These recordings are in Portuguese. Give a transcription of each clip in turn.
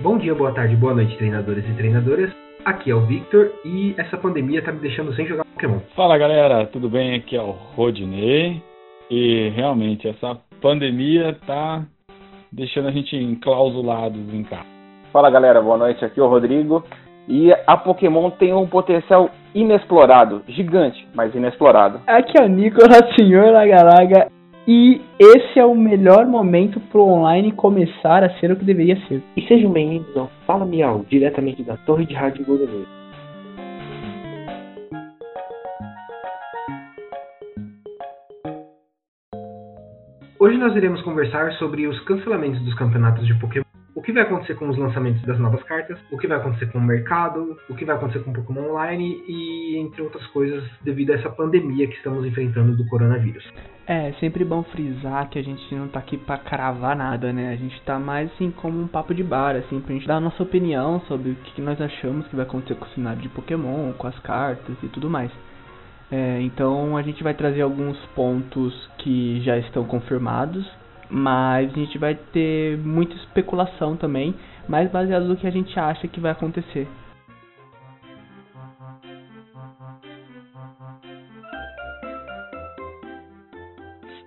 Bom dia, boa tarde, boa noite, treinadores e treinadoras. Aqui é o Victor e essa pandemia tá me deixando sem jogar Pokémon. Fala galera, tudo bem? Aqui é o Rodney. E realmente, essa pandemia tá deixando a gente enclausulados em casa. Fala galera, boa noite. Aqui é o Rodrigo. E a Pokémon tem um potencial inexplorado, gigante, mas inexplorado. Aqui é o Nicolas, senhor Lagalaga, e esse é o melhor momento para o online começar a ser o que deveria ser. E sejam bem-vindos ao Fala Miau, diretamente da Torre de Rádio Golden Hoje nós iremos conversar sobre os cancelamentos dos campeonatos de Pokémon o que vai acontecer com os lançamentos das novas cartas, o que vai acontecer com o mercado, o que vai acontecer com o Pokémon Online e entre outras coisas devido a essa pandemia que estamos enfrentando do coronavírus. É, sempre bom frisar que a gente não tá aqui para cravar nada, né? A gente tá mais assim como um papo de bar, assim, pra gente dar a nossa opinião sobre o que nós achamos que vai acontecer com o cenário de Pokémon, com as cartas e tudo mais. É, então a gente vai trazer alguns pontos que já estão confirmados mas a gente vai ter muita especulação também, mais baseado no que a gente acha que vai acontecer.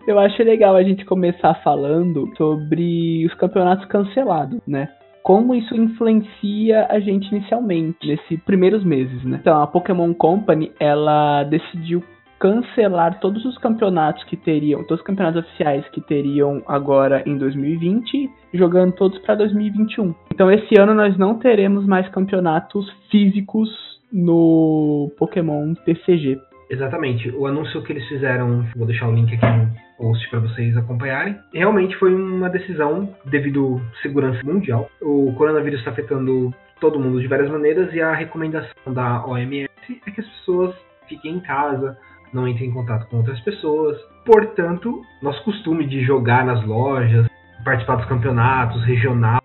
Eu acho legal a gente começar falando sobre os campeonatos cancelados, né? Como isso influencia a gente inicialmente, nesses primeiros meses, né? Então, a Pokémon Company, ela decidiu cancelar todos os campeonatos que teriam, todos os campeonatos oficiais que teriam agora em 2020, jogando todos para 2021. Então esse ano nós não teremos mais campeonatos físicos no Pokémon TCG. Exatamente. O anúncio que eles fizeram, vou deixar o link aqui post para vocês acompanharem. Realmente foi uma decisão devido à segurança mundial. O coronavírus está afetando todo mundo de várias maneiras e a recomendação da OMS é que as pessoas fiquem em casa, não entra em contato com outras pessoas. Portanto, nosso costume de jogar nas lojas, participar dos campeonatos regional,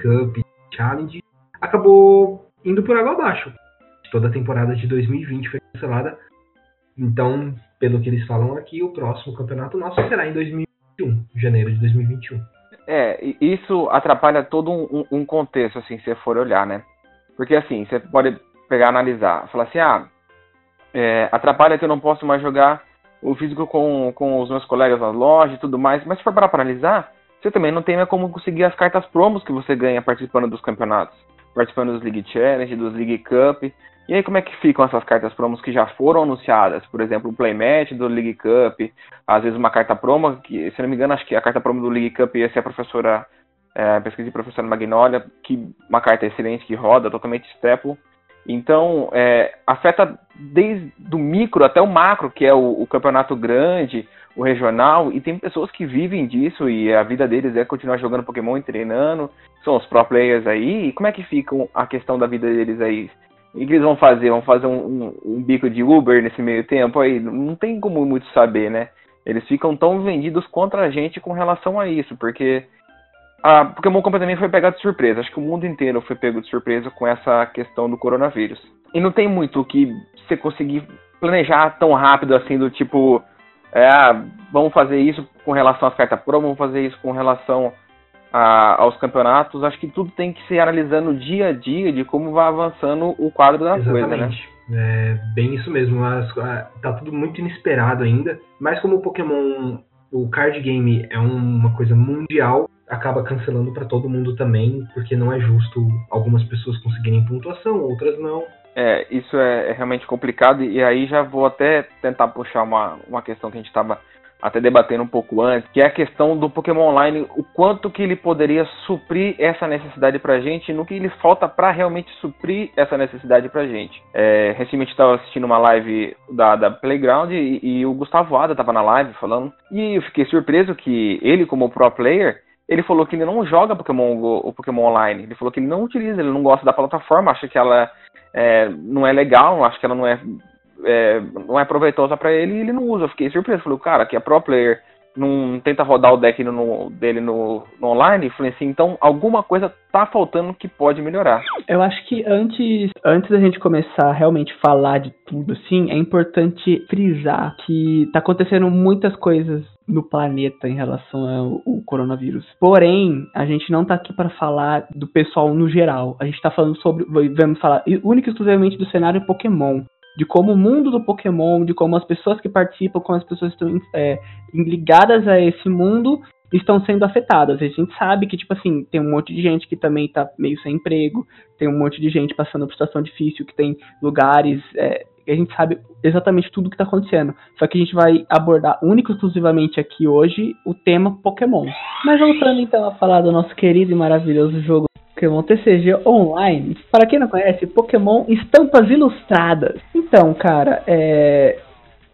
cup, challenge, acabou indo por água abaixo. Toda a temporada de 2020 foi cancelada. Então, pelo que eles falam aqui, o próximo campeonato nosso será em 2021, janeiro de 2021. É, isso atrapalha todo um, um contexto, assim, se você for olhar, né? Porque, assim, você pode pegar analisar, falar assim, ah, é, atrapalha que eu não posso mais jogar o físico com, com os meus colegas na loja e tudo mais. Mas se for para analisar, você também não tem como conseguir as cartas promos que você ganha participando dos campeonatos. Participando dos League Challenge, dos League Cup. E aí como é que ficam essas cartas promos que já foram anunciadas? Por exemplo, o Playmatch do League Cup, às vezes uma carta promo, que se não me engano, acho que a carta promo do League Cup ia ser a professora, é, pesquisa de professora Magnolia, que uma carta excelente que roda, totalmente staple. Então, é, afeta desde o micro até o macro, que é o, o, campeonato grande, o regional, e tem pessoas que vivem disso e a vida deles é continuar jogando Pokémon e treinando, são os pro players aí, e como é que fica a questão da vida deles aí? O que eles vão fazer? Vão fazer um, um, um bico de Uber nesse meio tempo aí? Não tem como muito saber, né? Eles ficam tão vendidos contra a gente com relação a isso, porque a Pokémon Company também foi pegado de surpresa. Acho que o mundo inteiro foi pego de surpresa com essa questão do coronavírus. E não tem muito o que você conseguir planejar tão rápido assim, do tipo, é, ah, vamos fazer isso com relação às cartas pro, vamos fazer isso com relação a, aos campeonatos. Acho que tudo tem que ser analisando dia a dia de como vai avançando o quadro da Exatamente. coisa, né? É bem isso mesmo. As, tá tudo muito inesperado ainda. Mas como o Pokémon, o card game é uma coisa mundial, acaba cancelando para todo mundo também, porque não é justo algumas pessoas conseguirem pontuação, outras não. É, isso é, é realmente complicado, e aí já vou até tentar puxar uma, uma questão que a gente estava até debatendo um pouco antes, que é a questão do Pokémon Online, o quanto que ele poderia suprir essa necessidade pra gente, no que ele falta para realmente suprir essa necessidade pra gente. É, recentemente estava assistindo uma live da, da Playground e, e o Gustavo Ada estava na live falando, e eu fiquei surpreso que ele, como pro player, ele falou que ele não joga Pokémon Go, o Pokémon Online. Ele falou que ele não utiliza, ele não gosta da plataforma, acha que ela é, não é legal, acha que ela não é, é não é proveitosa para ele e ele não usa. Eu fiquei surpreso. Falei, cara, que é pro player não tenta rodar o deck no, dele no, no online, falei assim, então alguma coisa tá faltando que pode melhorar. Eu acho que antes, antes da gente começar a realmente falar de tudo, assim, é importante frisar que tá acontecendo muitas coisas no planeta em relação ao, coronavírus. Porém, a gente não tá aqui para falar do pessoal no geral. A gente tá falando sobre, vamos falar única e exclusivamente do cenário Pokémon de como o mundo do Pokémon, de como as pessoas que participam, como as pessoas estão é, ligadas a esse mundo estão sendo afetadas. A gente sabe que, tipo assim, tem um monte de gente que também tá meio sem emprego, tem um monte de gente passando por situação difícil, que tem lugares. É, a gente sabe exatamente tudo o que está acontecendo. Só que a gente vai abordar único e exclusivamente aqui hoje o tema Pokémon. Mas voltando então a falar do nosso querido e maravilhoso jogo Pokémon TCG Online. Para quem não conhece, Pokémon Estampas Ilustradas. Então, cara, é...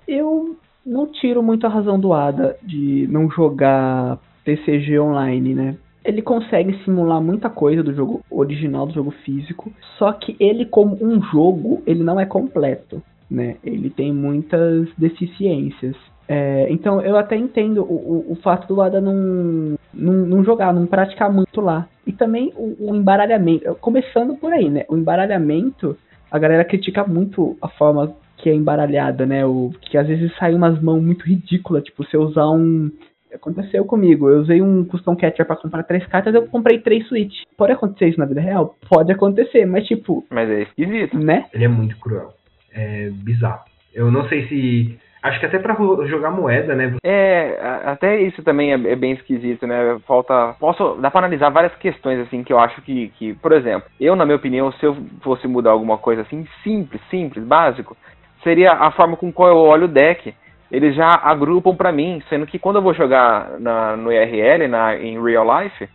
eu não tiro muito a razão do Ada de não jogar TCG Online, né? Ele consegue simular muita coisa do jogo original, do jogo físico, só que ele como um jogo, ele não é completo, né? Ele tem muitas deficiências. É, então eu até entendo o, o, o fato do Ada não, não, não, jogar, não praticar muito lá. E também o, o, embaralhamento, começando por aí, né? O embaralhamento, a galera critica muito a forma que é embaralhada, né? O, que às vezes sai umas mãos muito ridículas, tipo, você usar um. Aconteceu comigo, eu usei um custom catcher para comprar três cartas, eu comprei três switch. Pode acontecer isso na vida real? Pode acontecer, mas tipo. Mas é esquisito. Né? Ele é muito cruel. É bizarro. Eu não sei se Acho que até para jogar moeda, né? É, até isso também é, é, bem esquisito, né? Falta. Posso. Dá pra analisar várias questões, assim, que eu acho que, que. Por exemplo, eu, na minha opinião, se eu fosse mudar alguma coisa assim, simples, simples, básico, seria a forma com qual eu olho o deck. Eles já agrupam para mim, sendo que quando eu vou jogar na, no IRL, na, em real life,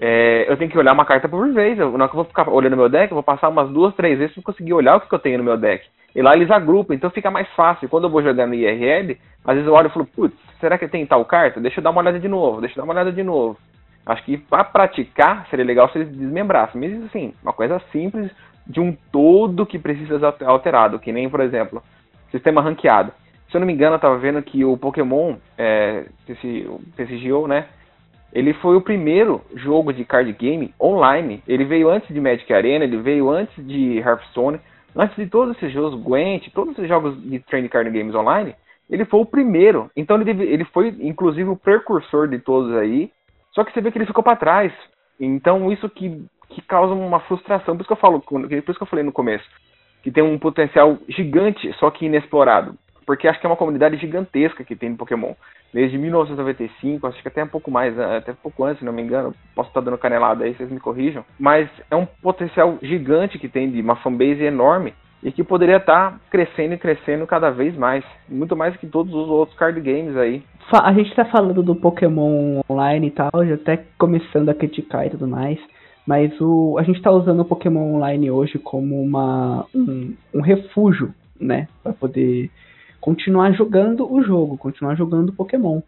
é, eu tenho que olhar uma carta por vez. Eu, na hora que eu vou ficar olhando meu deck, eu vou passar umas duas, três vezes pra conseguir olhar o que, que eu tenho no meu deck. E lá eles agrupam, então fica mais fácil. Quando eu vou jogar no IRL, às vezes eu olho e falo, putz, será que tem tal carta? Deixa eu dar uma olhada de novo, deixa eu dar uma olhada de novo. Acho que para praticar seria legal se eles desmembrassem. Mas assim, uma coisa simples de um todo que precisa ser alterado, que nem, por exemplo, sistema ranqueado. Se eu não me engano, eu tava vendo que o Pokémon, é, esse, TCGO, né? Ele foi o primeiro jogo de card game online. Ele veio antes de Magic Arena, ele veio antes de Hearthstone. Antes de todos esses jogos, Gwent, todos esses jogos de Training Card Games Online, ele foi o primeiro. Então ele, ele foi, inclusive, o precursor de todos aí. Só que você vê que ele ficou para trás. Então isso que, que causa uma frustração. Por isso que eu falo, por isso que eu falei no começo, que tem um potencial gigante, só que inexplorado. Porque acho que é uma comunidade gigantesca que tem no Pokémon. Desde 1995, acho que até um pouco mais, até um pouco antes, se não me engano. Posso estar dando canelada aí, vocês me corrijam. Mas é um potencial gigante que tem de uma fanbase enorme e que poderia estar crescendo e crescendo cada vez mais. Muito mais que todos os outros card games aí. A gente está falando do Pokémon Online e tal, já até começando a criticar e tudo mais. Mas o, a gente está usando o Pokémon Online hoje como uma, um, um refúgio, né? Para poder continuar jogando o jogo, continuar jogando Pokémon.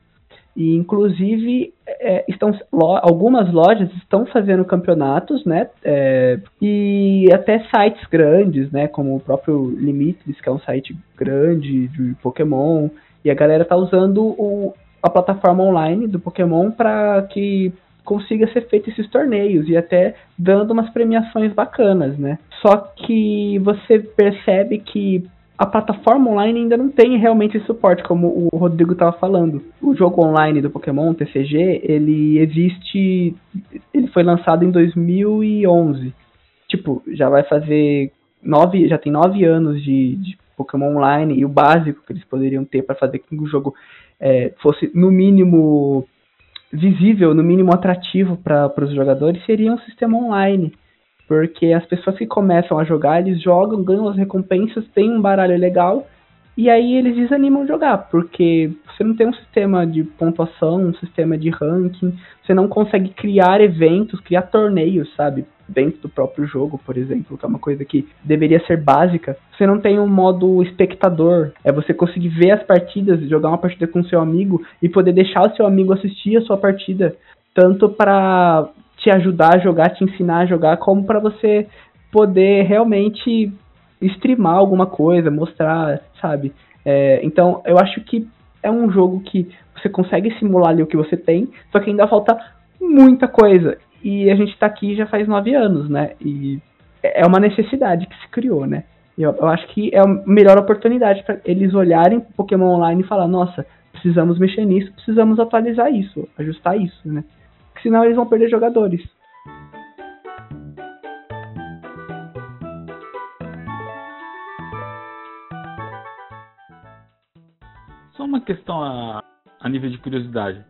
E inclusive é, estão lo, algumas lojas estão fazendo campeonatos, né? É, e até sites grandes, né? Como o próprio Limitless, que é um site grande de Pokémon. E a galera tá usando o, a plataforma online do Pokémon para que consiga ser feito esses torneios e até dando umas premiações bacanas, né? Só que você percebe que a plataforma online ainda não tem realmente suporte, como o Rodrigo estava falando. O jogo online do Pokémon, TCG, ele existe. Ele foi lançado em 2011. Tipo, já vai fazer nove. Já tem nove anos de, de Pokémon Online e o básico que eles poderiam ter para fazer com que o jogo é, fosse, no mínimo, visível, no mínimo atrativo para os jogadores, seria um sistema online. Porque as pessoas que começam a jogar, eles jogam, ganham as recompensas, tem um baralho legal, e aí eles desanimam de jogar, porque você não tem um sistema de pontuação, um sistema de ranking, você não consegue criar eventos, criar torneios, sabe? Dentro do próprio jogo, por exemplo, que é uma coisa que deveria ser básica. Você não tem um modo espectador, é você conseguir ver as partidas, jogar uma partida com seu amigo e poder deixar o seu amigo assistir a sua partida, tanto para te ajudar a jogar, te ensinar a jogar, como para você poder realmente streamar alguma coisa, mostrar, sabe? É, então, eu acho que é um jogo que você consegue simular ali o que você tem, só que ainda falta muita coisa. E a gente tá aqui já faz nove anos, né? E é uma necessidade que se criou, né? Eu, eu acho que é a melhor oportunidade para eles olharem Pokémon Online e falar: nossa, precisamos mexer nisso, precisamos atualizar isso, ajustar isso, né? Senão eles vão perder jogadores. Só uma questão a, a nível de curiosidade.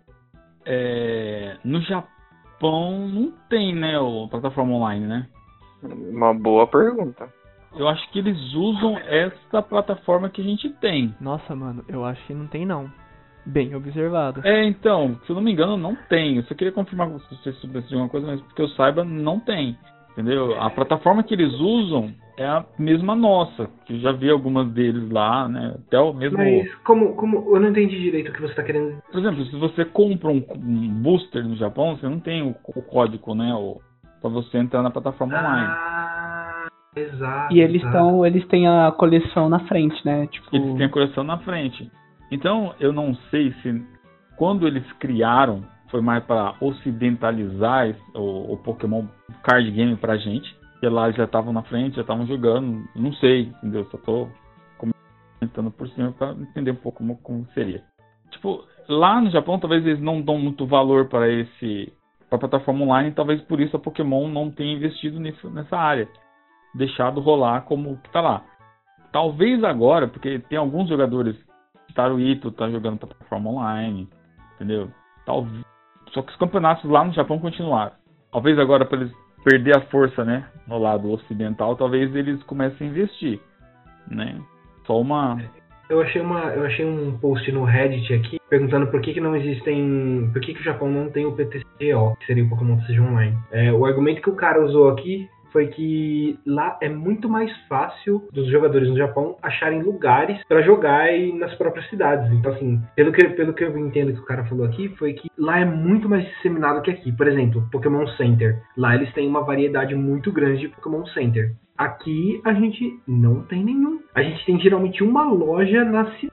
É, no Japão não tem, né, o plataforma online, né? Uma boa pergunta. Eu acho que eles usam essa plataforma que a gente tem. Nossa, mano, eu acho que não tem não. Bem observado. É, então, se eu não me engano, não tem. Eu só queria confirmar com você se soubesse de alguma coisa, mas porque eu saiba, não tem. Entendeu? A plataforma que eles usam é a mesma nossa, que eu já vi algumas deles lá, né? Até o mesmo. Mas como, como eu não entendi direito o que você tá querendo. Por exemplo, se você compra um, um booster no Japão, você não tem o, o código, né? O, pra você entrar na plataforma online. Ah, exato. E eles exato. estão, eles têm a coleção na frente, né? Tipo, Eles têm a coleção na frente. Então, eu não sei se quando eles criaram foi mais para ocidentalizar o, o Pokémon card game pra gente. Porque lá eles já estavam na frente, já estavam jogando. Não sei, entendeu? Só tô comentando por cima para entender um pouco como, como seria. Tipo, lá no Japão talvez eles não dão muito valor para esse para plataforma online, talvez por isso a Pokémon não tenha investido nisso, nessa área. Deixado rolar como que tá lá. Talvez agora, porque tem alguns jogadores, Taruito tá jogando plataforma online, entendeu? Talvez, só que os campeonatos lá no Japão continuaram. Talvez agora para eles perder a força, né, no lado ocidental, talvez eles comecem a investir, né? Só uma Eu achei, uma, eu achei um post no Reddit aqui perguntando por que, que não existem. Por que, que o Japão não tem o PTCO, que seria o Pokémon TCG Online. É, o argumento que o cara usou aqui foi que lá é muito mais fácil dos jogadores no Japão acharem lugares pra jogar e nas próprias cidades. Então, assim, pelo que, pelo que eu entendo que o cara falou aqui, foi que lá é muito mais disseminado que aqui. Por exemplo, Pokémon Center. Lá eles têm uma variedade muito grande de Pokémon Center. Aqui a gente não tem nenhum. A gente tem geralmente uma loja na cidade.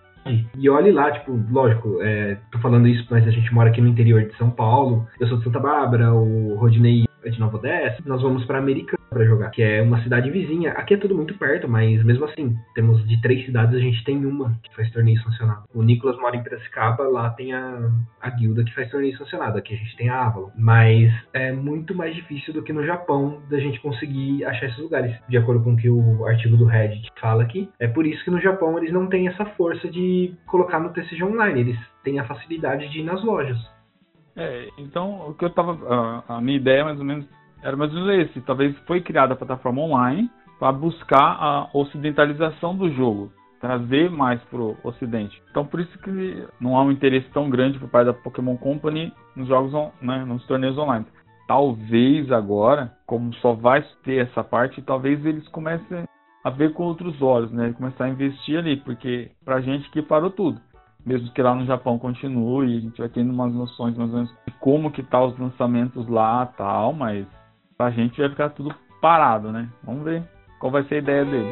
E olhe lá, tipo, lógico, é, tô falando isso, mas a gente mora aqui no interior de São Paulo. Eu sou de Santa Bárbara, o Rodney de Nova Odessa. Nós vamos pra Americana pra jogar, que é uma cidade vizinha. Aqui é tudo muito perto, mas mesmo assim, temos de três cidades, a gente tem uma que faz torneio sancionado. O Nicolas mora em Piracicaba, lá tem a, a guilda que faz torneio sancionado. Aqui a gente tem a Avalon. Mas é muito mais difícil do que no Japão da gente conseguir achar esses lugares, de acordo com o que o artigo do Reddit fala aqui. É por isso que no Japão eles não têm essa força de colocar no TCG Online, eles têm a facilidade de ir nas lojas. É, então o que eu tava. A, a minha ideia mais ou menos era mais ou menos esse. Talvez foi criada a plataforma online para buscar a ocidentalização do jogo, trazer mais pro ocidente. Então por isso que não há um interesse tão grande por parte da Pokémon Company nos jogos, on- né, nos torneios online. Talvez agora, como só vai ter essa parte, talvez eles comecem a ver com outros olhos, né? Começar a investir ali, porque pra gente que parou tudo mesmo que lá no Japão continue, a gente vai tendo umas noções mais ou menos de como que tá os lançamentos lá tal, mas pra gente vai ficar tudo parado, né? Vamos ver qual vai ser a ideia dele.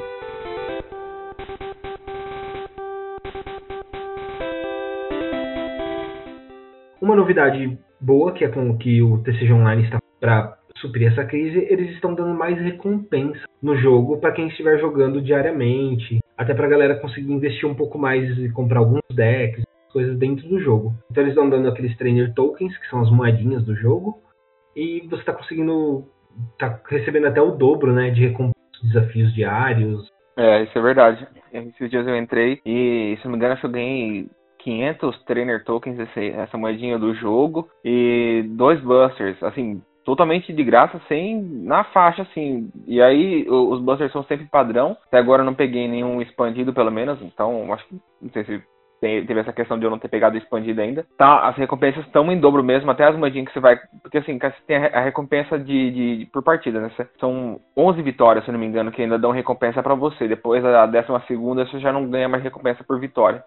Uma novidade boa, que é com o que o TCG Online está para suprir essa crise, eles estão dando mais recompensa no jogo para quem estiver jogando diariamente, até para a galera conseguir investir um pouco mais e comprar alguns decks, coisas dentro do jogo. Então eles estão dando aqueles trainer tokens, que são as moedinhas do jogo, e você está conseguindo, tá recebendo até o dobro, né, de recompensas, desafios diários. É, isso é verdade. Esses dias eu entrei e, se não me engano, eu ganhei 500 trainer tokens, essa moedinha do jogo, e dois busters, assim, totalmente de graça, sem na faixa, assim. E aí os busters são sempre padrão. Até agora eu não peguei nenhum expandido, pelo menos, então acho que não sei se teve essa questão de eu não ter pegado expandido ainda. Tá, as recompensas estão em dobro mesmo, até as moedinhas que você vai. Porque assim, você tem a re- a recompensa de, de- de- por partida, né? São 11 vitórias, se não me engano, que ainda dão recompensa pra você. Depois a décima segunda você já não ganha mais recompensa por vitória.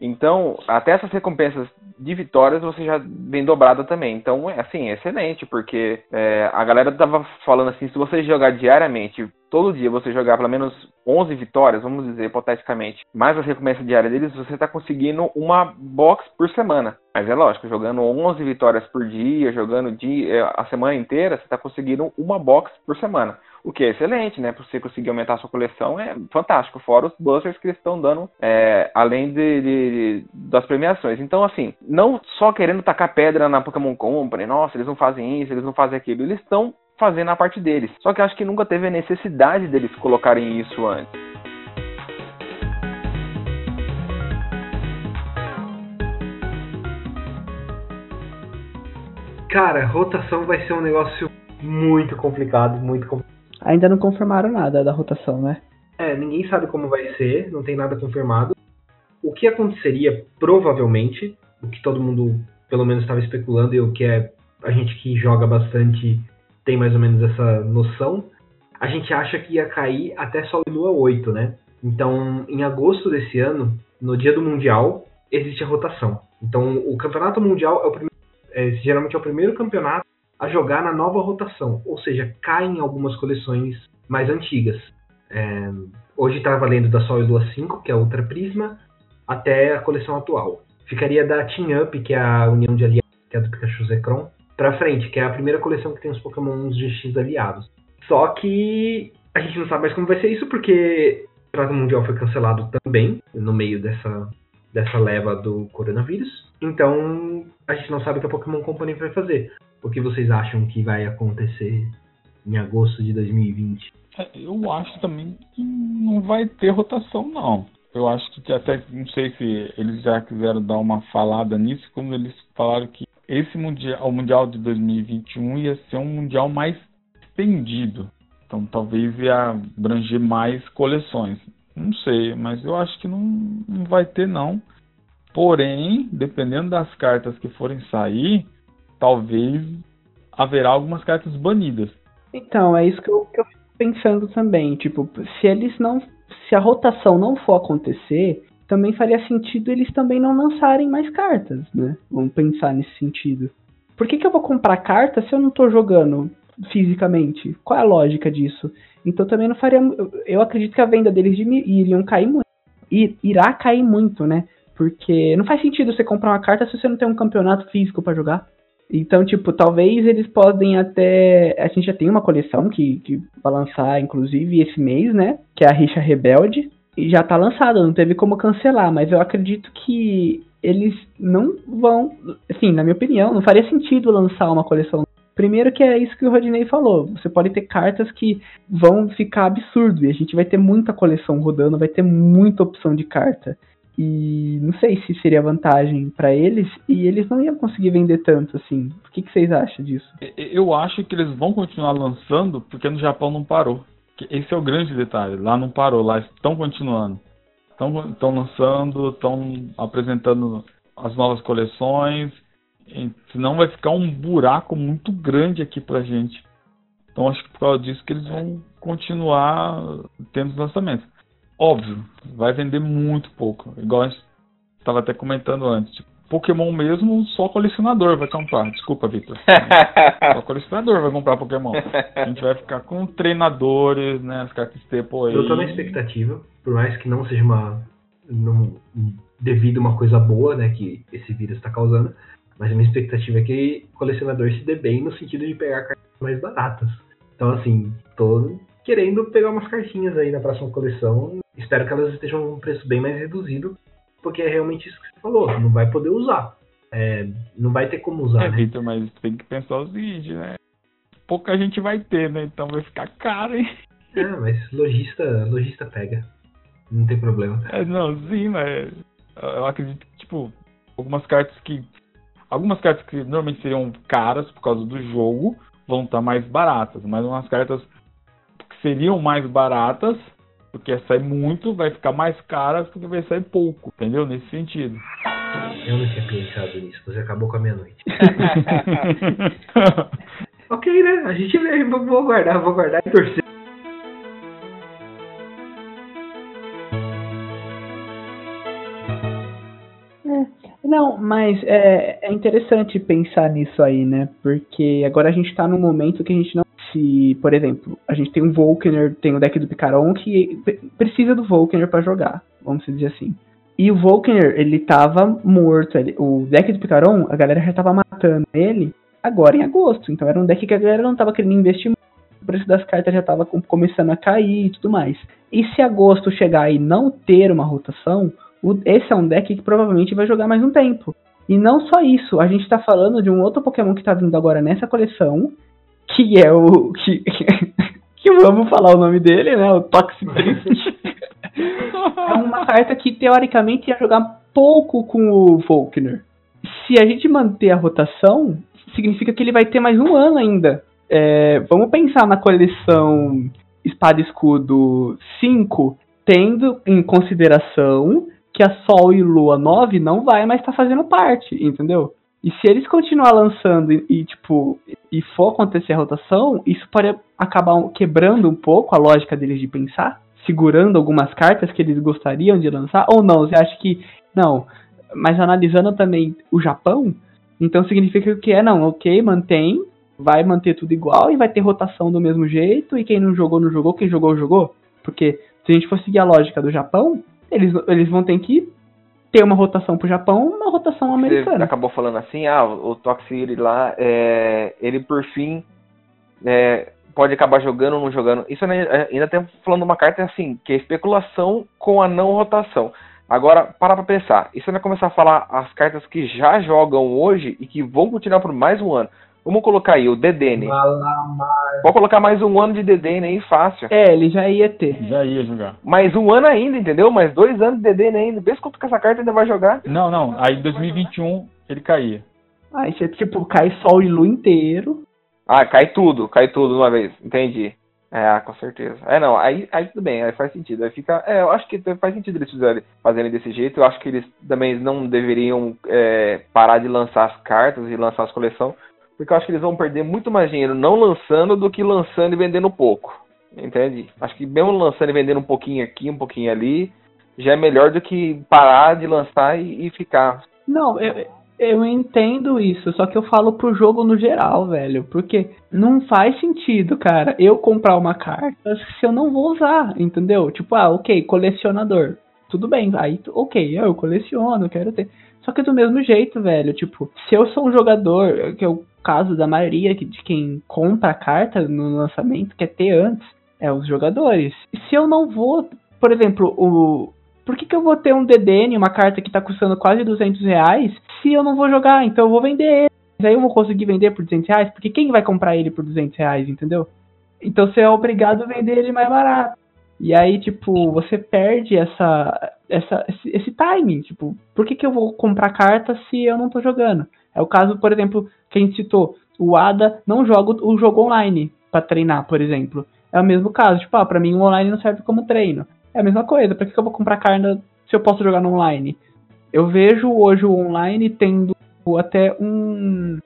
Então, até essas recompensas de vitórias você já vem dobrada também. Então, é assim, é excelente, porque é, a galera tava falando assim, se você jogar diariamente, todo dia você jogar pelo menos 11 vitórias, vamos dizer, hipoteticamente, mais as recompensas diárias deles, você tá conseguindo uma box por semana. Mas é lógico, jogando 11 vitórias por dia, jogando dia, a semana inteira, você tá conseguindo uma box por semana. O que é excelente, né? Pra você conseguir aumentar a sua coleção é fantástico. Fora os busters que eles estão dando, é, além de, de, das premiações. Então, assim, não só querendo tacar pedra na Pokémon Company, nossa, eles não fazem isso, eles não fazem aquilo. Eles estão fazendo a parte deles. Só que acho que nunca teve a necessidade deles colocarem isso antes. Cara, rotação vai ser um negócio muito complicado, muito complicado. Ainda não confirmaram nada da rotação, né? É, ninguém sabe como vai ser, não tem nada confirmado. O que aconteceria, provavelmente, o que todo mundo pelo menos estava especulando e o que é a gente que joga bastante tem mais ou menos essa noção, a gente acha que ia cair até Sol e Lua 8, né? Então, em agosto desse ano, no dia do Mundial, existe a rotação. Então, o Campeonato Mundial é o primeiro é, geralmente é o primeiro campeonato a jogar na nova rotação, ou seja, caem algumas coleções mais antigas. É, hoje está valendo da Sol e Lua 5, que é a Ultra Prisma, até a coleção atual. Ficaria da Team Up, que é a União de Aliados, que é do Pikachu Zekrom, para frente, que é a primeira coleção que tem os Pokémon GX aliados. Só que a gente não sabe mais como vai ser isso, porque o Campeonato Mundial foi cancelado também, no meio dessa, dessa leva do coronavírus. Então, a gente não sabe o que a Pokémon Company vai fazer. O que vocês acham que vai acontecer em agosto de 2020? É, eu acho também que não vai ter rotação, não. Eu acho que até, não sei se eles já quiseram dar uma falada nisso, quando eles falaram que esse mundial, o Mundial de 2021 ia ser um Mundial mais estendido. Então talvez ia abranger mais coleções. Não sei, mas eu acho que não, não vai ter não. Porém, dependendo das cartas que forem sair, talvez haverá algumas cartas banidas. Então, é isso que eu, que eu fico pensando também. Tipo, se eles não. Se a rotação não for acontecer, também faria sentido eles também não lançarem mais cartas, né? Vamos pensar nesse sentido. Por que, que eu vou comprar carta se eu não estou jogando fisicamente? Qual é a lógica disso? Então também não faria. Eu acredito que a venda deles iriam cair muito. Irá cair muito, né? Porque não faz sentido você comprar uma carta se você não tem um campeonato físico para jogar. Então, tipo, talvez eles podem até. A gente já tem uma coleção que, que vai lançar, inclusive, esse mês, né? Que é a Richa Rebelde. Já tá lançada, não teve como cancelar, mas eu acredito que eles não vão. Assim, na minha opinião, não faria sentido lançar uma coleção. Primeiro que é isso que o Rodinei falou. Você pode ter cartas que vão ficar absurdo. E a gente vai ter muita coleção rodando, vai ter muita opção de carta. E não sei se seria vantagem para eles e eles não iam conseguir vender tanto assim. O que, que vocês acham disso? Eu acho que eles vão continuar lançando porque no Japão não parou. Esse é o grande detalhe. Lá não parou, lá estão continuando. Estão lançando, estão apresentando as novas coleções. Senão vai ficar um buraco muito grande aqui pra gente. Então acho que por causa disso que eles vão continuar tendo os lançamentos. Óbvio, vai vender muito pouco. Igual a gente estava até comentando antes. Tipo, Pokémon mesmo, só colecionador vai comprar. Desculpa, Victor. só colecionador vai comprar Pokémon. A gente vai ficar com treinadores, né? As cartas Staple aí. Eu tô na expectativa, por mais que não seja uma. Não, devido a uma coisa boa, né? Que esse vírus está causando. Mas a minha expectativa é que o colecionador se dê bem no sentido de pegar cartas mais baratas. Então, assim, tô querendo pegar umas cartinhas aí na próxima coleção. Espero que elas estejam um preço bem mais reduzido, porque é realmente isso que você falou, não vai poder usar. É, não vai ter como usar, é, né? Victor, mas tem que pensar o seguinte, né? Pouca gente vai ter, né? Então vai ficar caro, hein? É, mas lojista, lojista pega. Não tem problema. É, não, sim, mas eu acredito que, tipo, algumas cartas que. Algumas cartas que normalmente seriam caras por causa do jogo vão estar mais baratas, mas umas cartas seriam mais baratas, porque sair muito, vai ficar mais caras porque vai sair pouco, entendeu? Nesse sentido. Eu não tinha pensado nisso, você acabou com a minha noite. ok, né? A gente vou aguardar, vou aguardar e torcer. É, não, mas é, é interessante pensar nisso aí, né? Porque agora a gente tá num momento que a gente não se, por exemplo, a gente tem um Volkner, tem o deck do Picaron que precisa do Volkner para jogar, vamos dizer assim. E o Volkner, ele tava morto, ele, o deck do Picaron, a galera já tava matando ele agora em agosto, então era um deck que a galera não tava querendo investir preço das cartas já estava começando a cair e tudo mais. E se agosto chegar e não ter uma rotação, o, esse é um deck que provavelmente vai jogar mais um tempo. E não só isso, a gente está falando de um outro Pokémon que está vindo agora nessa coleção, que é o. que, que vamos falar o nome dele, né? O Toxitrist. é uma carta que teoricamente ia jogar pouco com o Volkner. Se a gente manter a rotação, significa que ele vai ter mais um ano ainda. É, vamos pensar na coleção Espada e Escudo 5, tendo em consideração que a Sol e Lua 9 não vai mais estar tá fazendo parte, entendeu? E se eles continuar lançando e, e, tipo, e for acontecer a rotação, isso pode acabar quebrando um pouco a lógica deles de pensar, segurando algumas cartas que eles gostariam de lançar, ou não? Você acha que, não, mas analisando também o Japão, então significa que é, não, ok, mantém, vai manter tudo igual e vai ter rotação do mesmo jeito, e quem não jogou, não jogou, quem jogou, jogou. Porque se a gente for seguir a lógica do Japão, eles, eles vão ter que ter uma rotação pro Japão uma rotação americana. Você acabou falando assim, ah, o Toxiri lá, é, ele por fim é, pode acabar jogando ou não jogando. Isso ainda tem falando uma carta assim, que é especulação com a não rotação. Agora, para pra pensar. Isso vai começar a falar as cartas que já jogam hoje e que vão continuar por mais um ano. Vamos colocar aí o Dedene. Pode colocar mais um ano de Dedene aí, fácil. É, ele já ia ter. Já ia jogar. Mais um ano ainda, entendeu? Mais dois anos de Dedene ainda. Vê quanto que essa carta ainda vai jogar. Não, não. Aí em 2021 ele caía. Aí você, tipo, cai sol e lua inteiro. Ah, cai tudo. Cai tudo uma vez. Entendi. É, com certeza. É, não, aí, aí tudo bem, aí faz sentido. Aí fica. É, eu acho que faz sentido eles fizerem, fazerem desse jeito. Eu acho que eles também não deveriam é, parar de lançar as cartas e lançar as coleções porque eu acho que eles vão perder muito mais dinheiro não lançando do que lançando e vendendo pouco. Entende? Acho que mesmo lançando e vendendo um pouquinho aqui, um pouquinho ali, já é melhor do que parar de lançar e, e ficar. Não, eu, eu entendo isso, só que eu falo pro jogo no geral, velho. Porque não faz sentido, cara, eu comprar uma carta se eu não vou usar, entendeu? Tipo, ah, ok, colecionador. Tudo bem, aí, ok, eu coleciono, quero ter. Só que do mesmo jeito, velho, tipo, se eu sou um jogador, que eu caso da maioria de quem compra a carta no lançamento, quer ter antes, é os jogadores. Se eu não vou, por exemplo, o. Por que, que eu vou ter um DDN, uma carta que tá custando quase 200 reais, se eu não vou jogar? Então eu vou vender ele. Mas aí eu vou conseguir vender por 200 reais, porque quem vai comprar ele por 200 reais, entendeu? Então você é obrigado a vender ele mais barato. E aí, tipo, você perde essa, essa, esse, esse timing. Tipo, por que, que eu vou comprar carta se eu não tô jogando? É o caso, por exemplo, que a gente citou. O ADA não joga o jogo online para treinar, por exemplo. É o mesmo caso. Tipo, ah, pra mim o online não serve como treino. É a mesma coisa. Pra que, eu vou comprar carta se eu posso jogar no online? Eu vejo hoje o online tendo até um.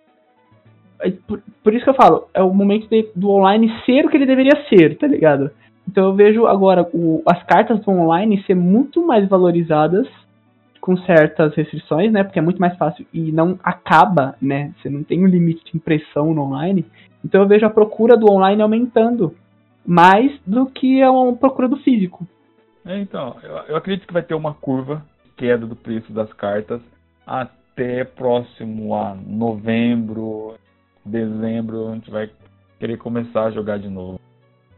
É, por, por isso que eu falo, é o momento de, do online ser o que ele deveria ser, tá ligado? Então eu vejo agora o, as cartas do online ser muito mais valorizadas com certas restrições, né? Porque é muito mais fácil e não acaba, né? Você não tem um limite de impressão no online. Então eu vejo a procura do online aumentando mais do que a procura do físico. É, então, eu, eu acredito que vai ter uma curva queda do preço das cartas até próximo a novembro, dezembro, a gente vai querer começar a jogar de novo.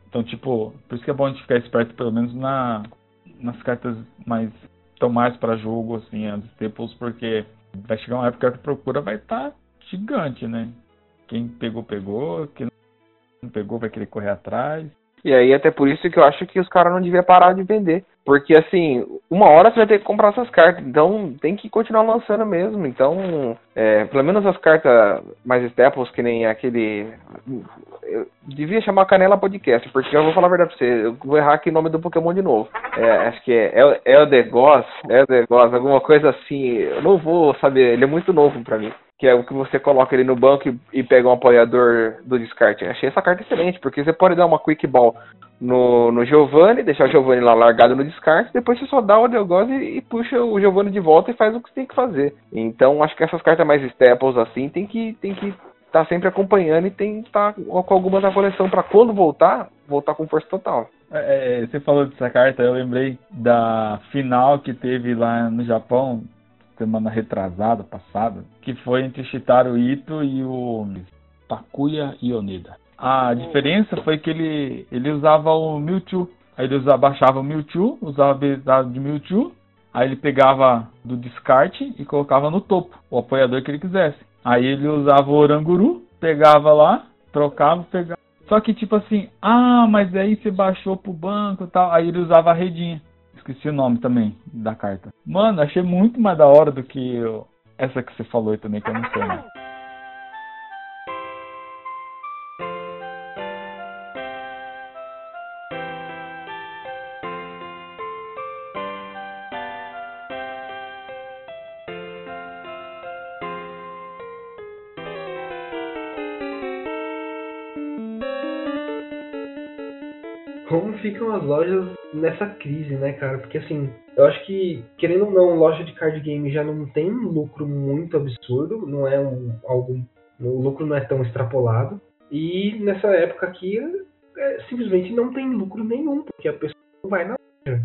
Então, tipo, por isso que é bom a gente ficar esperto pelo menos na, nas cartas mais estão mais para jogo, assim, as staples, porque vai chegar uma época que a procura vai estar tá gigante, né? Quem pegou, pegou, quem não pegou vai querer correr atrás. E aí, até por isso que eu acho que os caras não deviam parar de vender. Porque, assim, uma hora você vai ter que comprar essas cartas. Então, tem que continuar lançando mesmo. Então, é, pelo menos as cartas mais staples, que nem aquele. Eu devia chamar Canela Podcast, porque eu vou falar a verdade pra você. Eu vou errar aqui o nome do Pokémon de novo. É, acho que é Elder Goss, Elder Goss, alguma coisa assim. Eu não vou saber, ele é muito novo pra mim que é o que você coloca ele no banco e, e pega um apoiador do descarte. Eu achei essa carta excelente, porque você pode dar uma quick ball no, no Giovanni, deixar o Giovanni lá largado no descarte, depois você só dá o Adelgose e, e puxa o Giovanni de volta e faz o que você tem que fazer. Então acho que essas cartas mais staples assim tem que tem que estar tá sempre acompanhando e tem que tá com algumas na coleção para quando voltar, voltar com força total. É, é, você falou dessa carta, eu lembrei da final que teve lá no Japão semana retrasada, passada, que foi entre Shitaro Ito e o Takuya Ioneda. A diferença foi que ele, ele usava o Mewtwo. Aí ele usava, baixava o Mewtwo, usava a habilidade de Mewtwo. Aí ele pegava do descarte e colocava no topo, o apoiador que ele quisesse. Aí ele usava o Oranguru, pegava lá, trocava, pegava. Só que tipo assim, ah, mas aí você baixou pro banco e tal. Aí ele usava a redinha. Esqueci o nome também da carta. Mano, achei muito mais da hora do que essa que você falou aí também, que eu não sei. Né? Como ficam as lojas nessa crise, né, cara? Porque assim, eu acho que, querendo ou não, loja de card game já não tem um lucro muito absurdo, não é um algo. O lucro não é tão extrapolado. E nessa época aqui, é, simplesmente não tem lucro nenhum, porque a pessoa não vai na loja.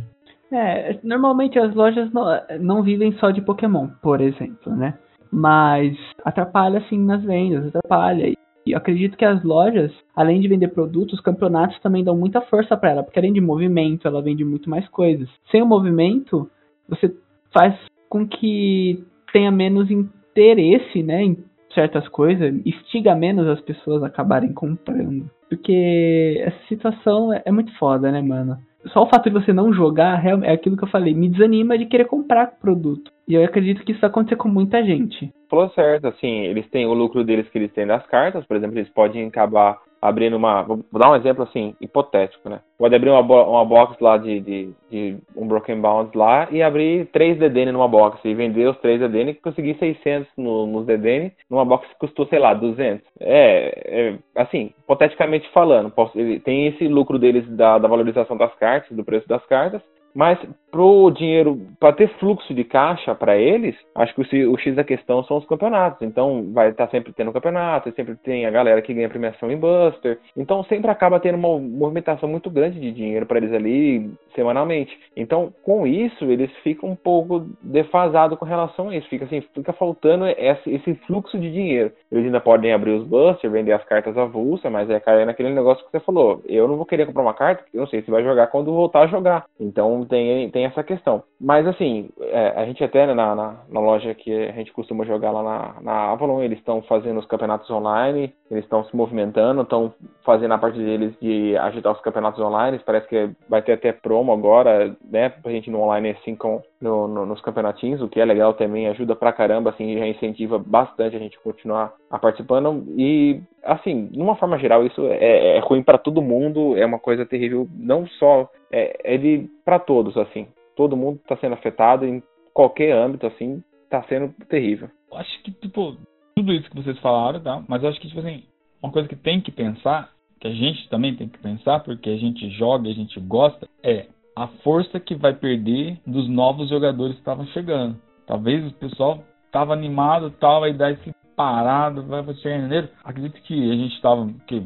É, normalmente as lojas não, não vivem só de Pokémon, por exemplo, né? Mas atrapalha assim nas vendas, atrapalha. Acredito que as lojas, além de vender produtos, os campeonatos também dão muita força para ela, porque além de movimento, ela vende muito mais coisas. Sem o movimento, você faz com que tenha menos interesse, né, em certas coisas, instiga menos as pessoas a acabarem comprando. Porque essa situação é, é muito foda, né, mano? Só o fato de você não jogar é aquilo que eu falei, me desanima de querer comprar produto. E eu acredito que isso vai acontecer com muita gente. Falou certo, assim, eles têm o lucro deles que eles têm das cartas, por exemplo, eles podem acabar abrindo uma. Vou dar um exemplo assim, hipotético, né? Pode abrir uma, uma box lá de, de, de, um Broken Bounds lá e abrir três DDN numa box e vender os três DDN e conseguir 600 no, nos DDN numa box que custou, sei lá, 200. É, é assim, hipoteticamente falando, posso, ele, tem esse lucro deles da, da valorização das cartas, do preço das cartas, mas pro dinheiro, para ter fluxo de caixa para eles, acho que o, X da questão são os campeonatos. Então vai estar tá sempre tendo campeonato, sempre tem a galera que ganha premiação em Buster. Então sempre acaba tendo uma movimentação muito grande de dinheiro para eles ali semanalmente. Então com isso eles ficam um pouco defasados com relação a isso. Fica assim, fica faltando esse, esse fluxo de dinheiro. Eles ainda podem abrir os Buster, vender as cartas avulsas, mas é cair naquele negócio que você falou. Eu não vou querer comprar uma carta, eu não sei se vai jogar quando voltar a jogar. Então tem, tem essa questão. Mas assim, é, a gente até né, na, na, na, loja que a gente costuma jogar lá na, na Avalon, eles estão fazendo os campeonatos online, eles estão se movimentando, estão fazendo a parte deles de agitar os campeonatos online. Parece que vai ter até promo agora, né, pra gente no online assim com no, no, nos campeonatinhos, o que é legal também, ajuda pra caramba, assim, já incentiva bastante a gente continuar a participando. E assim, de uma forma geral, isso é, é ruim para todo mundo, é uma coisa terrível, não só é, é de para todos, assim. Todo mundo está sendo afetado em qualquer âmbito, assim, está sendo terrível. Acho que, tipo, tudo isso que vocês falaram, tá? Mas eu acho que, tipo assim, uma coisa que tem que pensar, que a gente também tem que pensar, porque a gente joga a gente gosta, é a força que vai perder dos novos jogadores que estavam chegando. Talvez o pessoal tava animado, tal, vai dar esse parado, vai em janeiro. Acredito que a gente estava, que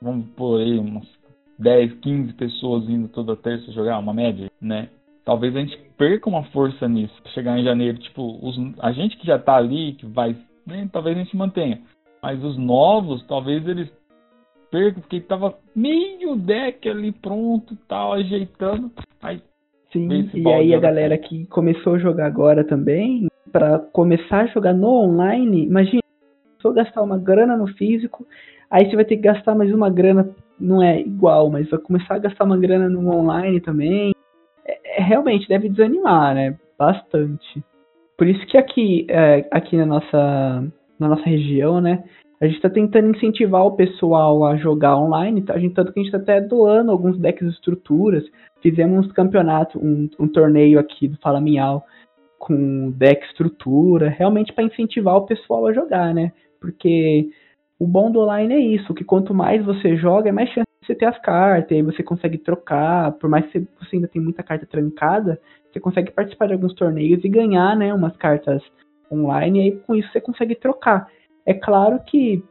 vamos por aí umas 10, 15 pessoas indo toda terça jogar, uma média, né? Talvez a gente perca uma força nisso. Chegar em janeiro, tipo, os, a gente que já tá ali, que vai, né, talvez a gente mantenha. Mas os novos, talvez eles percam, porque tava meio deck ali pronto, tal, ajeitando. Aí, Sim, e aí a galera que começou a jogar agora também, para começar a jogar no online, imagina, se gastar uma grana no físico, aí você vai ter que gastar mais uma grana não é igual, mas vai começar a gastar uma grana no online também. É, é, realmente deve desanimar, né? Bastante. Por isso que aqui, é, aqui na nossa, na nossa região, né? A gente está tentando incentivar o pessoal a jogar online. Tá? A gente, tanto que a gente está até doando alguns decks de estruturas. Fizemos um campeonato, um, um torneio aqui do Fala Miau com deck estrutura, realmente para incentivar o pessoal a jogar, né? Porque o bom do online é isso, que quanto mais você joga, é mais chance de você ter as cartas, aí você consegue trocar, por mais que você ainda tem muita carta trancada, você consegue participar de alguns torneios e ganhar, né, umas cartas online, e aí com isso você consegue trocar. É claro que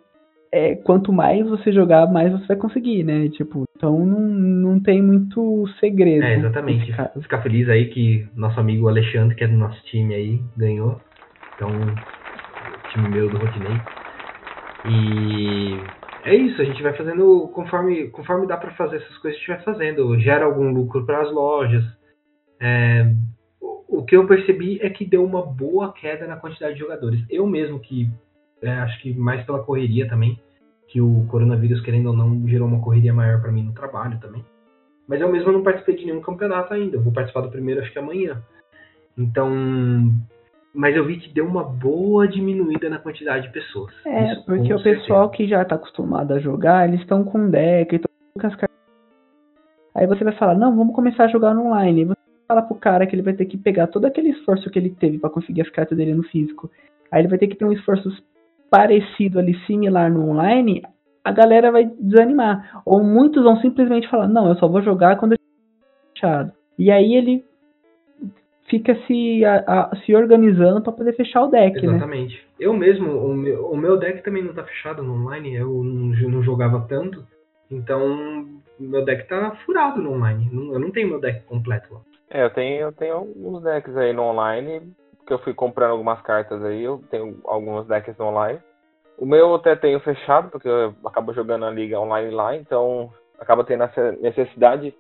é, quanto mais você jogar, mais você vai conseguir, né? Tipo, então não, não tem muito segredo. É, exatamente. Ficar feliz aí que nosso amigo Alexandre, que é do nosso time aí, ganhou. Então, time meu do Rotinei. E É isso, a gente vai fazendo conforme, conforme dá para fazer essas coisas, a gente vai fazendo. Gera algum lucro para as lojas. É, o que eu percebi é que deu uma boa queda na quantidade de jogadores. Eu mesmo, que é, acho que mais pela correria também, que o coronavírus, querendo ou não, gerou uma correria maior para mim no trabalho também. Mas eu mesmo não participei de nenhum campeonato ainda. Eu vou participar do primeiro, acho que amanhã. Então, mas eu vi que deu uma boa diminuída na quantidade de pessoas. É, Isso, porque o certeza. pessoal que já tá acostumado a jogar, eles estão com deck, estão com as cartas. Aí você vai falar, não, vamos começar a jogar online. Aí você fala pro cara que ele vai ter que pegar todo aquele esforço que ele teve pra conseguir as cartas dele no físico. Aí ele vai ter que ter um esforço parecido ali, similar no online. A galera vai desanimar. Ou muitos vão simplesmente falar, não, eu só vou jogar quando eu fechado. E aí ele fica se, a- a- se organizando pra poder fechar o deck, né? Exatamente. Eu mesmo, o meu, o meu deck também não tá fechado no online, eu não, não jogava tanto, então meu deck tá furado no online. Não- Eu não tenho meu deck completo lá. É, eu tenho, eu tenho alguns decks aí no online, que eu fui comprando algumas cartas aí, eu tenho alguns decks online. O meu eu até tenho fechado, porque eu acabo jogando a liga online lá, então acaba tendo essa necessidade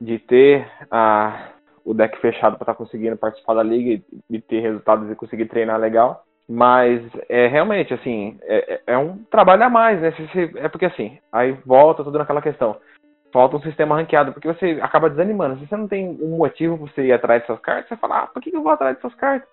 de ter a, o deck fechado para estar conseguindo participar da liga e, ter resultados e conseguir treinar legal. Mas é realmente assim, é, é- é um trabalho a mais, né? Se- se- é porque assim, aí volta tudo naquela questão falta um sistema ranqueado, porque você acaba desanimando. Se você não tem um motivo pra você ir atrás dessas cartas, você fala, ah, por que eu vou atrás dessas cartas?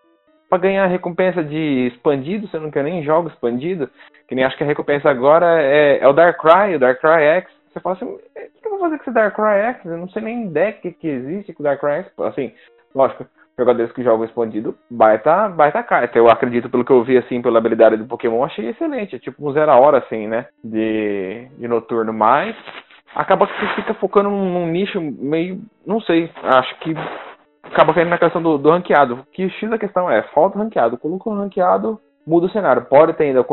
Pra ganhar a recompensa de expandido, você não quer nem jogo expandido, que nem acho que a recompensa agora é, é o Darkrai, o Darkrai X. Você fala assim, "É, o que eu vou fazer com esse Darkrai X? Eu não sei nem deck que existe com o Darkrai X. Assim, lógico, jogadores que jogam expandido, baita, baita carta. Eu acredito, pelo que eu vi, assim, pela habilidade do Pokémon, achei excelente. É tipo um zero a hora, assim, né? De, de noturno, mas acaba que você fica focando num, num nicho meio. Não sei, acho que acaba caindo na questão do, do ranqueado. Que X da questão é, falta ranqueado. Colocou ranqueado, muda o cenário. Pode ter ainda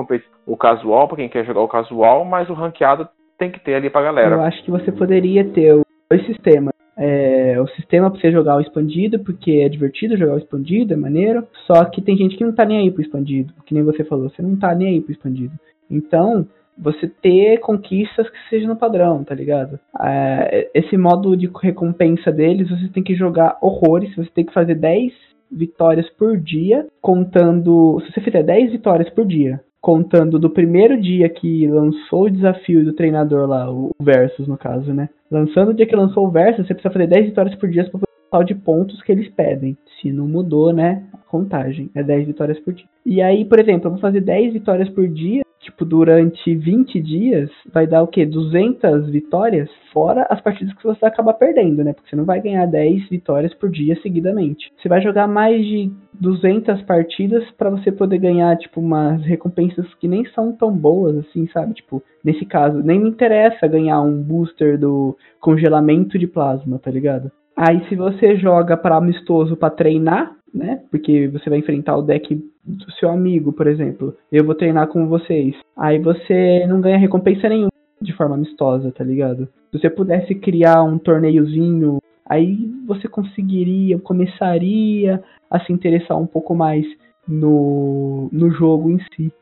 o, casual, pra quem quer jogar o casual, mas o ranqueado tem que ter ali pra Eu galera. acho que você poderia ter dois sistemas. É, o sistema pra você jogar o expandido, porque é divertido jogar o expandido, é maneiro. Só que tem gente que não tá nem aí pro expandido. Que nem você falou, você não tá nem aí pro expandido. Então, você ter conquistas que sejam no padrão, tá ligado? É, esse modo de recompensa deles, você tem que jogar horrores, você tem que fazer 10 vitórias por dia, contando. Se você fizer 10 vitórias por dia, contando do primeiro dia que lançou o desafio do treinador lá, o Versus no caso, né? Lançando o dia que lançou o Versus, você precisa fazer 10 vitórias por dia para o total de pontos que eles pedem. Se não mudou, né? A contagem. É 10 vitórias por dia. E aí, por exemplo, eu vou fazer 10 vitórias por dia. Tipo, durante 20 dias, vai dar o quê? 200 vitórias? Fora as partidas que você vai acabar perdendo, né? Porque você não vai ganhar 10 vitórias por dia seguidamente. Você vai jogar mais de 200 partidas para você poder ganhar, tipo, umas recompensas que nem são tão boas, assim, sabe? Tipo, nesse caso, nem me interessa ganhar um booster do congelamento de plasma, tá ligado? Aí se você joga para amistoso para treinar, né? Porque você vai enfrentar o deck do seu amigo, por exemplo. Eu vou treinar com vocês. Aí você não ganha recompensa nenhuma de forma amistosa, tá ligado? Se você pudesse criar um torneiozinho, aí você conseguiria, começaria a se interessar um pouco mais no, no jogo em si.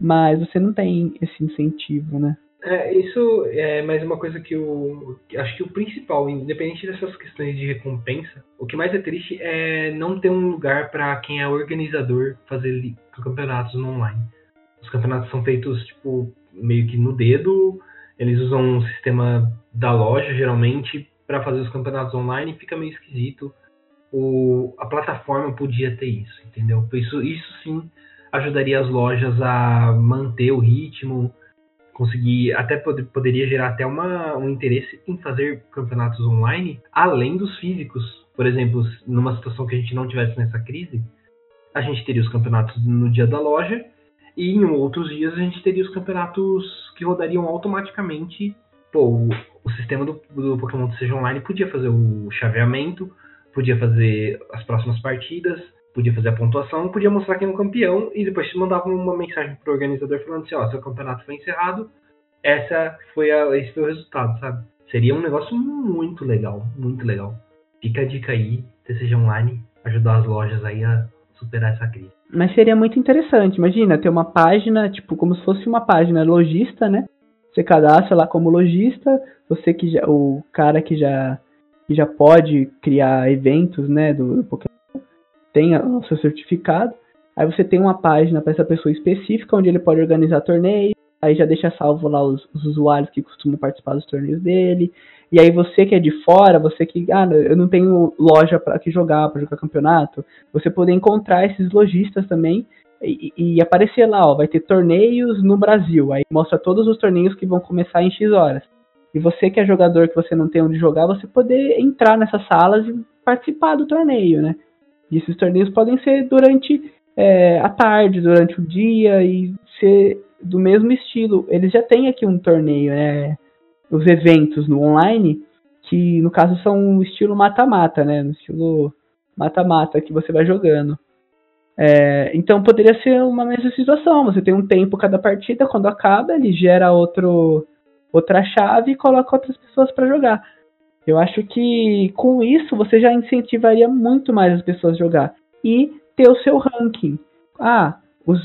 Mas você não tem esse incentivo, né? É, isso é mais uma coisa que eu acho que o principal, independente dessas questões de recompensa, o que mais é triste é não ter um lugar para quem é organizador fazer campeonatos no online. Os campeonatos são feitos tipo meio que no dedo, eles usam um sistema da loja geralmente para fazer os campeonatos online, fica meio esquisito. O, a plataforma podia ter isso, entendeu? Isso, isso sim ajudaria as lojas a manter o ritmo, conseguir até pod- poderia gerar até uma, um interesse em fazer campeonatos online além dos físicos. Por exemplo, numa situação que a gente não tivesse nessa crise, a gente teria os campeonatos no dia da loja e em outros dias a gente teria os campeonatos que rodariam automaticamente. Pô, o, o sistema do, do Pokémon Seja Online podia fazer o chaveamento, podia fazer as próximas partidas, podia fazer a pontuação, podia mostrar quem é o campeão e depois mandava uma mensagem pro organizador falando assim, ó, seu campeonato foi encerrado, essa foi a, esse foi o resultado, sabe? Seria um negócio muito legal, muito legal. Fica a dica aí, TCG Online, ajudar as lojas aí a superar essa crise. Mas seria muito interessante, imagina, ter uma página, tipo, como se fosse uma página lojista, né? Você cadastra lá como lojista, você que já, o cara que já, que já pode criar eventos, né, do, do Pokémon, tem o seu certificado. Aí você tem uma página para essa pessoa específica onde ele pode organizar torneios. Aí já deixa salvo lá os, os usuários que costumam participar dos torneios dele. E aí você que é de fora, você que ah, eu não tenho loja para que jogar, para jogar campeonato, você poder encontrar esses lojistas também e, e, aparecer lá, ó, vai ter torneios no Brasil. Aí mostra todos os torneios que vão começar em X horas. E você que é jogador que você não tem onde jogar, você poder entrar nessas salas e participar do torneio, né? E esses torneios podem ser durante é, a tarde, durante o dia e ser do mesmo estilo. Eles já têm aqui um torneio, né? Os eventos no online, que no caso são estilo mata-mata, né? No estilo mata-mata que você vai jogando. É, então poderia ser uma mesma situação. Você tem um tempo cada partida, quando acaba, ele gera outro, outra chave e coloca outras pessoas para jogar. Eu acho que com isso você já incentivaria muito mais as pessoas a jogar. E ter o seu ranking. Ah, os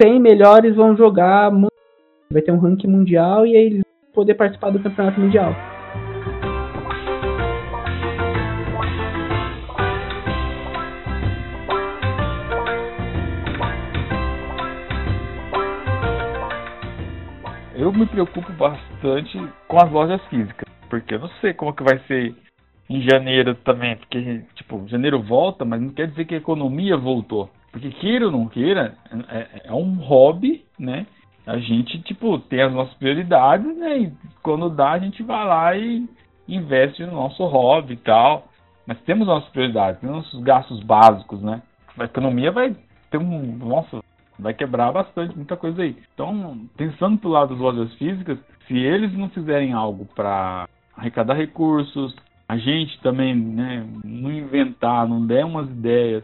100 melhores vão jogar. Vai ter um ranking mundial e aí eles vão poder participar do campeonato mundial. eu me preocupo bastante com as lojas físicas, porque eu não sei como que vai ser em janeiro também, porque, tipo, janeiro volta, mas não quer dizer que a economia voltou. Porque queira ou não queira, é, é um hobby, né? A gente, tipo, tem as nossas prioridades, né? E quando dá, a gente vai lá e investe no nosso hobby e tal. Mas temos nossas prioridades, temos nossos gastos básicos, né? A economia vai ter um. Nossa, vai quebrar bastante, muita coisa aí. Então, pensando pro lado das lojas físicas, se eles não fizerem algo para arrecadar recursos, a gente também né, não inventar, não der umas ideias,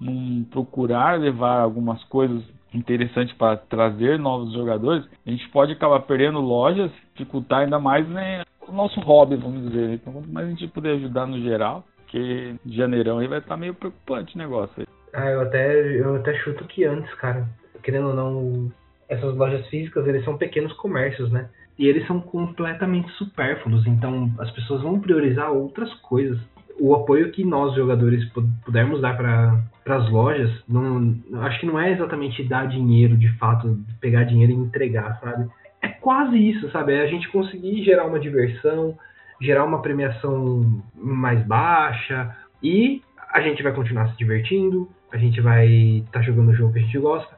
não procurar levar algumas coisas interessantes para trazer novos jogadores, a gente pode acabar perdendo lojas, dificultar ainda mais né, o nosso hobby, vamos dizer. Então, quanto mais a gente puder ajudar no geral, porque janeirão aí vai estar meio preocupante o negócio aí. Ah, eu até, eu até chuto que antes, cara. Querendo ou não, essas lojas físicas, eles são pequenos comércios, né? E eles são completamente supérfluos, então as pessoas vão priorizar outras coisas. O apoio que nós, jogadores, pudermos dar para as lojas, não, acho que não é exatamente dar dinheiro, de fato, pegar dinheiro e entregar, sabe? É quase isso, sabe? É a gente conseguir gerar uma diversão, gerar uma premiação mais baixa e a gente vai continuar se divertindo, a gente vai estar tá jogando o jogo que a gente gosta.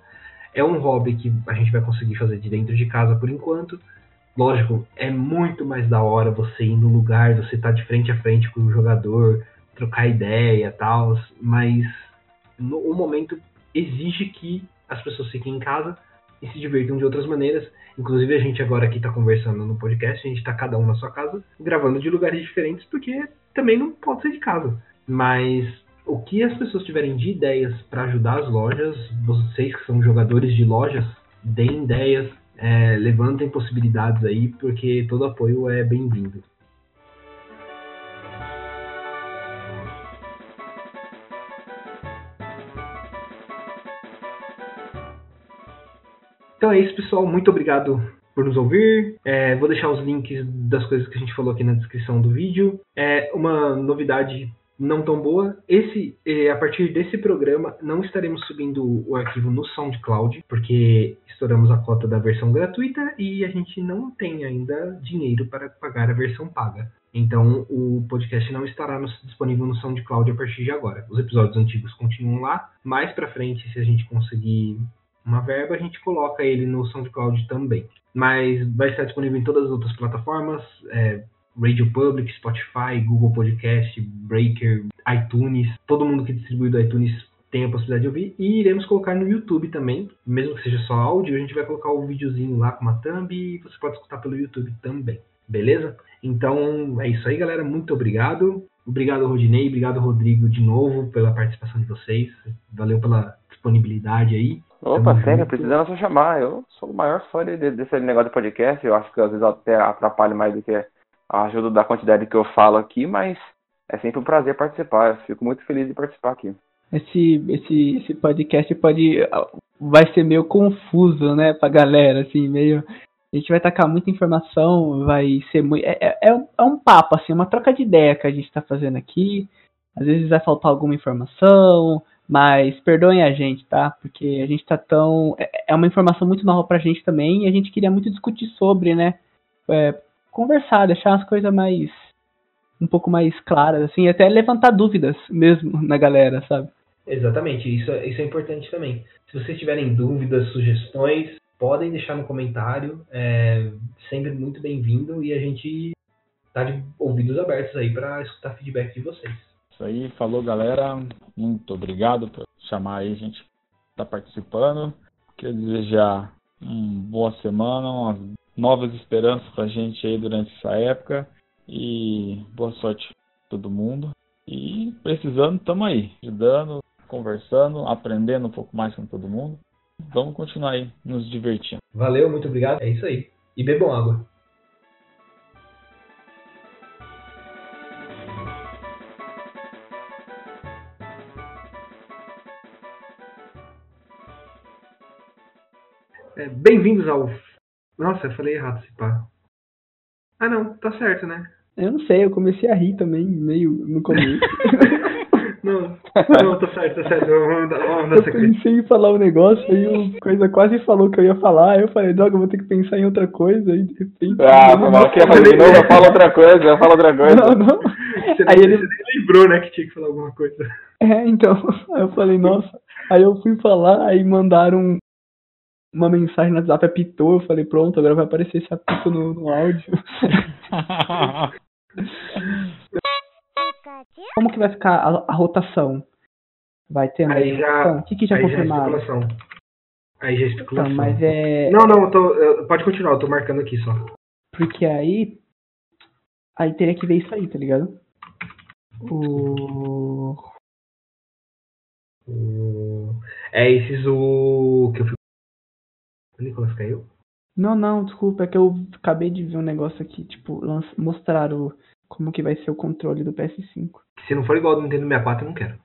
É um hobby que a gente vai conseguir fazer de dentro de casa por enquanto. Lógico, é muito mais da hora você ir no lugar, você estar tá de frente a frente com o jogador, trocar ideia tal, mas no, o momento exige que as pessoas fiquem em casa e se divirtam de outras maneiras. Inclusive a gente agora aqui está conversando no podcast, a gente está cada um na sua casa, gravando de lugares diferentes, porque também não pode ser de casa. Mas o que as pessoas tiverem de ideias para ajudar as lojas, vocês que são jogadores de lojas, deem ideias, é, levantem possibilidades aí, porque todo apoio é bem-vindo. Então é isso, pessoal. Muito obrigado por nos ouvir. É, vou deixar os links das coisas que a gente falou aqui na descrição do vídeo. É uma novidade não tão boa. Esse, a partir desse programa, não estaremos subindo o arquivo no SoundCloud, porque estouramos a cota da versão gratuita e a gente não tem ainda dinheiro para pagar a versão paga. Então, o podcast não estará no, disponível no SoundCloud a partir de agora. Os episódios antigos continuam lá. Mais para frente, se a gente conseguir uma verba, a gente coloca ele no SoundCloud também. Mas vai estar disponível em todas as outras plataformas. É, Radio Public, Spotify, Google Podcast, Breaker, iTunes, todo mundo que distribui do iTunes tem a possibilidade de ouvir e iremos colocar no YouTube também, mesmo que seja só áudio, a gente vai colocar o um videozinho lá com uma thumb e você pode escutar pelo YouTube também, beleza? Então é isso aí, galera, muito obrigado. Obrigado, Rodinei, obrigado, Rodrigo, de novo pela participação de vocês. Valeu pela disponibilidade aí. Opa, Tamo sério, precisando só chamar. Eu sou o maior fã desse negócio de podcast. Eu acho que às vezes até atrapalho mais do que ajuda da quantidade que eu falo aqui, mas é sempre um prazer participar. Eu fico muito feliz de participar aqui. Esse, esse, esse podcast pode vai ser meio confuso, né, pra galera, assim, meio A gente vai tacar muita informação, vai ser muito. É, é, é um- é papo, assim, uma troca de ideia que a gente tá fazendo aqui. Às vezes vai faltar alguma informação, mas perdoem a gente, tá? Porque a gente tá tão. É, é uma informação muito nova pra gente também e a gente queria muito discutir sobre, né? É, conversar, deixar as coisas mais. um pouco mais claras, assim, até levantar dúvidas mesmo na galera, sabe? Exatamente, isso, é- isso é importante também. Se vocês tiverem dúvidas, sugestões, podem deixar no comentário. É sempre muito bem-vindo e a gente tá de ouvidos abertos aí para escutar feedback de vocês. Isso aí, falou galera. Muito obrigado por chamar aí, a gente tá participando. Queria desejar uma boa semana, umas novas esperanças pra gente aí durante essa época. E boa sorte a todo mundo. E precisando, tamo aí, ajudando, conversando, aprendendo um pouco mais com todo mundo. Vamos continuar aí nos divertindo. Valeu, muito obrigado. É isso aí. E bebam água. É, Bem-vindos ao. Nossa, eu falei errado esse pá. Ah, não, tá certo, né? Eu não sei, eu comecei a rir também, meio no começo. Não, não, tá certo, tá certo. Vamos dar, vamos dar eu pensei em falar um negócio, aí o coisa quase falou que eu ia falar, aí eu falei, droga, eu vou ter que pensar em outra coisa, aí de repente. Ah, mal que ia fazer de novo, eu falo outra coisa, eu falo outra coisa. Não, não. Você, Aí nem, ele- você nem lembrou, né, que tinha que falar alguma coisa. É, então. Aí eu falei, nossa. Aí eu fui falar, aí mandaram uma mensagem no WhatsApp, apitou, eu falei, pronto, agora vai aparecer esse apito no, no áudio. Como que vai ficar a, a rotação? Vai ter Aí já-? O que, que já aí já é confirmaram? especulação. Aí já é especulação. Então, mas é. Não, não, eu tô, eu- pode continuar, eu tô marcando aqui só. Porque aí. Aí teria que ver isso aí, tá ligado? O. O- É esses o. que eu fui. O Nicolas caiu? Não, não, desculpa, é que eu acabei de ver um negócio aqui, tipo, lanç... mostrar o... como que vai ser o controle do PS5. Se não for igual ao do Nintendo 64, eu não quero.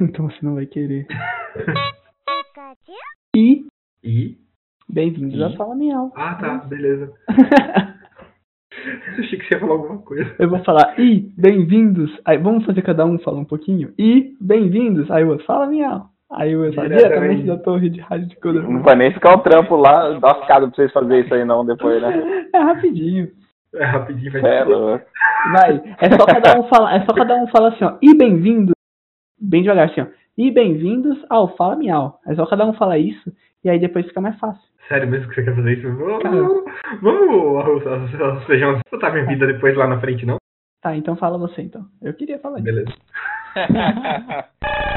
então você não vai querer. E E. bem-vindos a E? Fala Miau. Ah, tá, beleza. Eu achei que você ia falar alguma coisa. eu vou falar, e bem-vindos. Aí vamos fazer cada um falar um pouquinho. E bem-vindos. Aí eu Fala Miau. Aí eu falo Diretamente. diretamente da torre de rádio de Codorna. Não vai nem ficar o trampo lá lascado pra vocês fazerem isso aí não depois, né? É rapidinho. É rapidinho, vai É. Vai. É só cada um falar, é só cada um falar assim, ó. E bem-vindos. Bem devagar assim, ó. E bem-vindos ao Fala Miau. É só cada um falar isso e aí depois fica mais fácil. Sério mesmo que você quer fazer isso? Vamos, vamos arroz- feijão. Você tá minha vida depois lá na frente, não? Tá, então fala você então. Eu queria falar isso. Beleza.